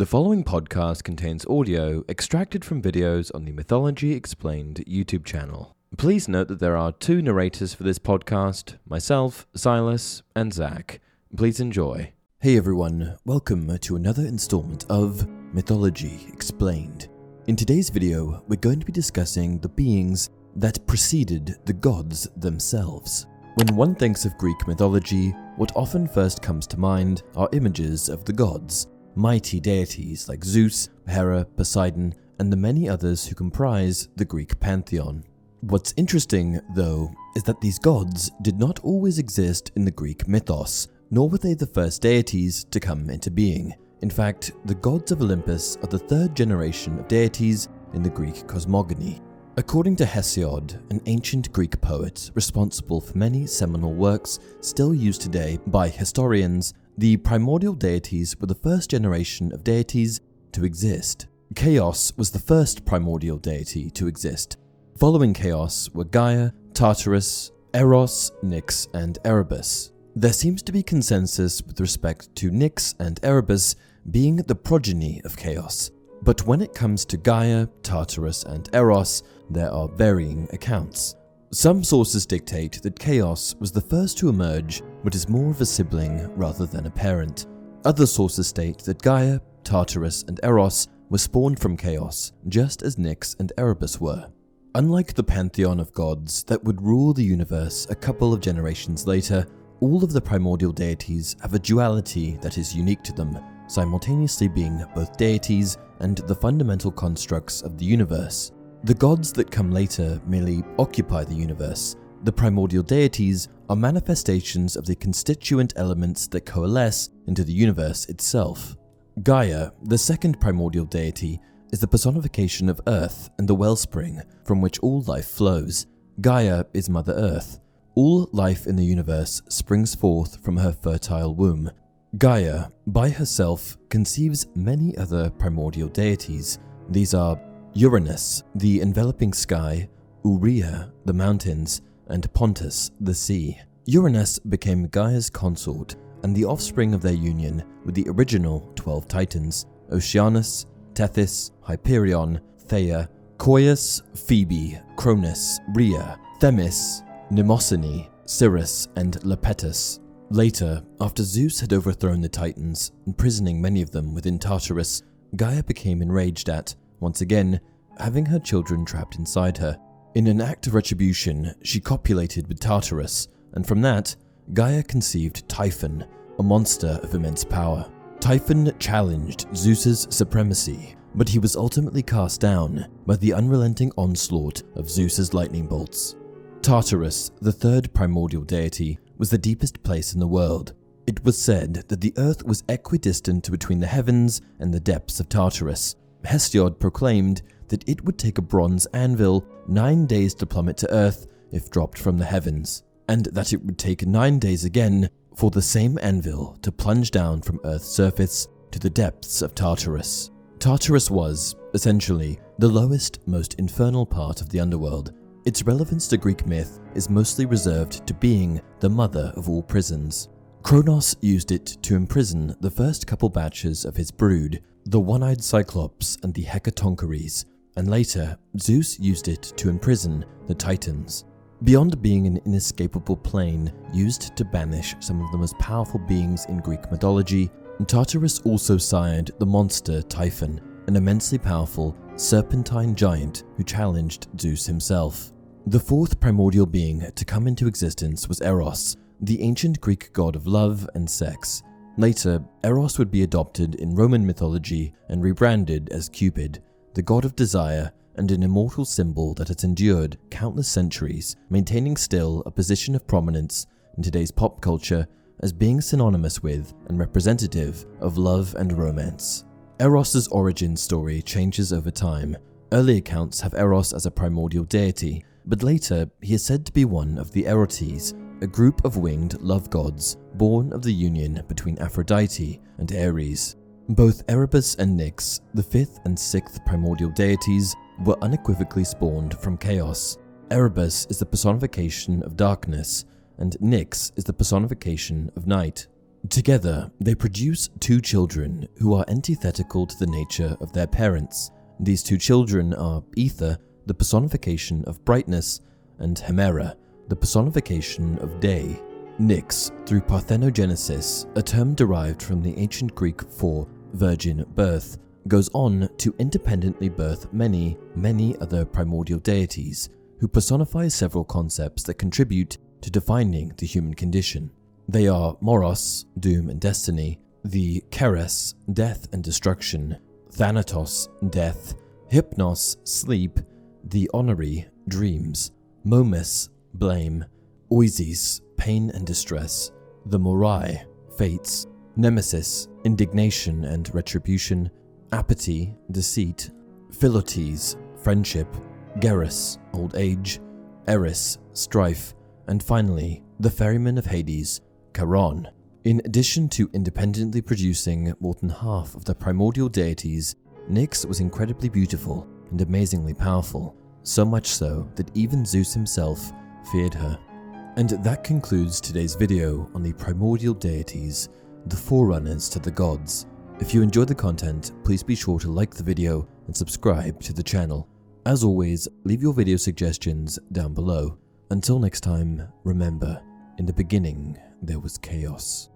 The following podcast contains audio extracted from videos on the Mythology Explained YouTube channel. Please note that there are two narrators for this podcast myself, Silas, and Zach. Please enjoy. Hey everyone, welcome to another installment of Mythology Explained. In today's video, we're going to be discussing the beings that preceded the gods themselves. When one thinks of Greek mythology, what often first comes to mind are images of the gods, mighty deities like Zeus, Hera, Poseidon, and the many others who comprise the Greek pantheon. What's interesting, though, is that these gods did not always exist in the Greek mythos, nor were they the first deities to come into being. In fact, the gods of Olympus are the third generation of deities in the Greek cosmogony. According to Hesiod, an ancient Greek poet responsible for many seminal works still used today by historians, the primordial deities were the first generation of deities to exist. Chaos was the first primordial deity to exist. Following Chaos were Gaia, Tartarus, Eros, Nyx, and Erebus. There seems to be consensus with respect to Nyx and Erebus being the progeny of Chaos, but when it comes to Gaia, Tartarus, and Eros, there are varying accounts. Some sources dictate that Chaos was the first to emerge, but is more of a sibling rather than a parent. Other sources state that Gaia, Tartarus, and Eros were spawned from Chaos, just as Nyx and Erebus were. Unlike the pantheon of gods that would rule the universe a couple of generations later, all of the primordial deities have a duality that is unique to them, simultaneously being both deities and the fundamental constructs of the universe. The gods that come later merely occupy the universe. The primordial deities are manifestations of the constituent elements that coalesce into the universe itself. Gaia, the second primordial deity, is the personification of Earth and the wellspring from which all life flows. Gaia is Mother Earth. All life in the universe springs forth from her fertile womb. Gaia, by herself, conceives many other primordial deities. These are Uranus, the enveloping sky, Ourea, the mountains, and Pontus, the sea. Uranus became Gaia's consort and the offspring of their union with the original 12 Titans Oceanus, Tethys, Hyperion, Theia, Coeus, Phoebe, Cronus, Rhea, Themis, Mnemosyne, Crius, and Iapetus. Later, after Zeus had overthrown the Titans, imprisoning many of them within Tartarus, Gaia became enraged at once again, having her children trapped inside her. In an act of retribution, she copulated with Tartarus, and from that, Gaia conceived Typhon, a monster of immense power. Typhon challenged Zeus's supremacy, but he was ultimately cast down by the unrelenting onslaught of Zeus's lightning bolts. Tartarus, the third primordial deity, was the deepest place in the world. It was said that the earth was equidistant between the heavens and the depths of Tartarus, Hesiod proclaimed that it would take a bronze anvil nine days to plummet to Earth if dropped from the heavens, and that it would take nine days again for the same anvil to plunge down from Earth's surface to the depths of Tartarus. Tartarus was, essentially, the lowest, most infernal part of the underworld. Its relevance to Greek myth is mostly reserved to being the mother of all prisons. Kronos used it to imprison the first couple batches of his brood, the one eyed Cyclops and the Hecatoncheires, and later, Zeus used it to imprison the Titans. Beyond being an inescapable plane used to banish some of the most powerful beings in Greek mythology, Tartarus also sired the monster Typhon, an immensely powerful serpentine giant who challenged Zeus himself. The fourth primordial being to come into existence was Eros, the ancient Greek god of love and sex, Later, Eros would be adopted in Roman mythology and rebranded as Cupid, the god of desire and an immortal symbol that has endured countless centuries, maintaining still a position of prominence in today's pop culture as being synonymous with and representative of love and romance. Eros's origin story changes over time. Early accounts have Eros as a primordial deity, but later he is said to be one of the Erotes, a group of winged love gods born of the union between Aphrodite and Ares. Both Erebus and Nyx, the fifth and sixth primordial deities, were unequivocally spawned from chaos. Erebus is the personification of darkness, and Nyx is the personification of night. Together, they produce two children who are antithetical to the nature of their parents. These two children are Ether, the personification of brightness, and Hemera, the personification of day. Nyx, through parthenogenesis, a term derived from the ancient Greek for virgin birth, goes on to independently birth many, many other primordial deities who personify several concepts that contribute to defining the human condition. They are Moros, doom and destiny, the Keres, death and destruction, Thanatos, death, Hypnos, sleep, the Oneiroi, dreams, Momus, blame, Oizys, pain and distress, the Moirai, fates, Nemesis, indignation and retribution, Apate, deceit, Philotes, friendship, Geras, old age, Eris, strife, and finally, the ferryman of Hades, Charon. In addition to independently producing more than half of the primordial deities, Nyx was incredibly beautiful and amazingly powerful, so much so that even Zeus himself feared her. And that concludes today's video on the primordial deities, the forerunners to the gods. If you enjoyed the content, please be sure to like the video and subscribe to the channel. As always, leave your video suggestions down below. Until next time, remember, in the beginning there was chaos.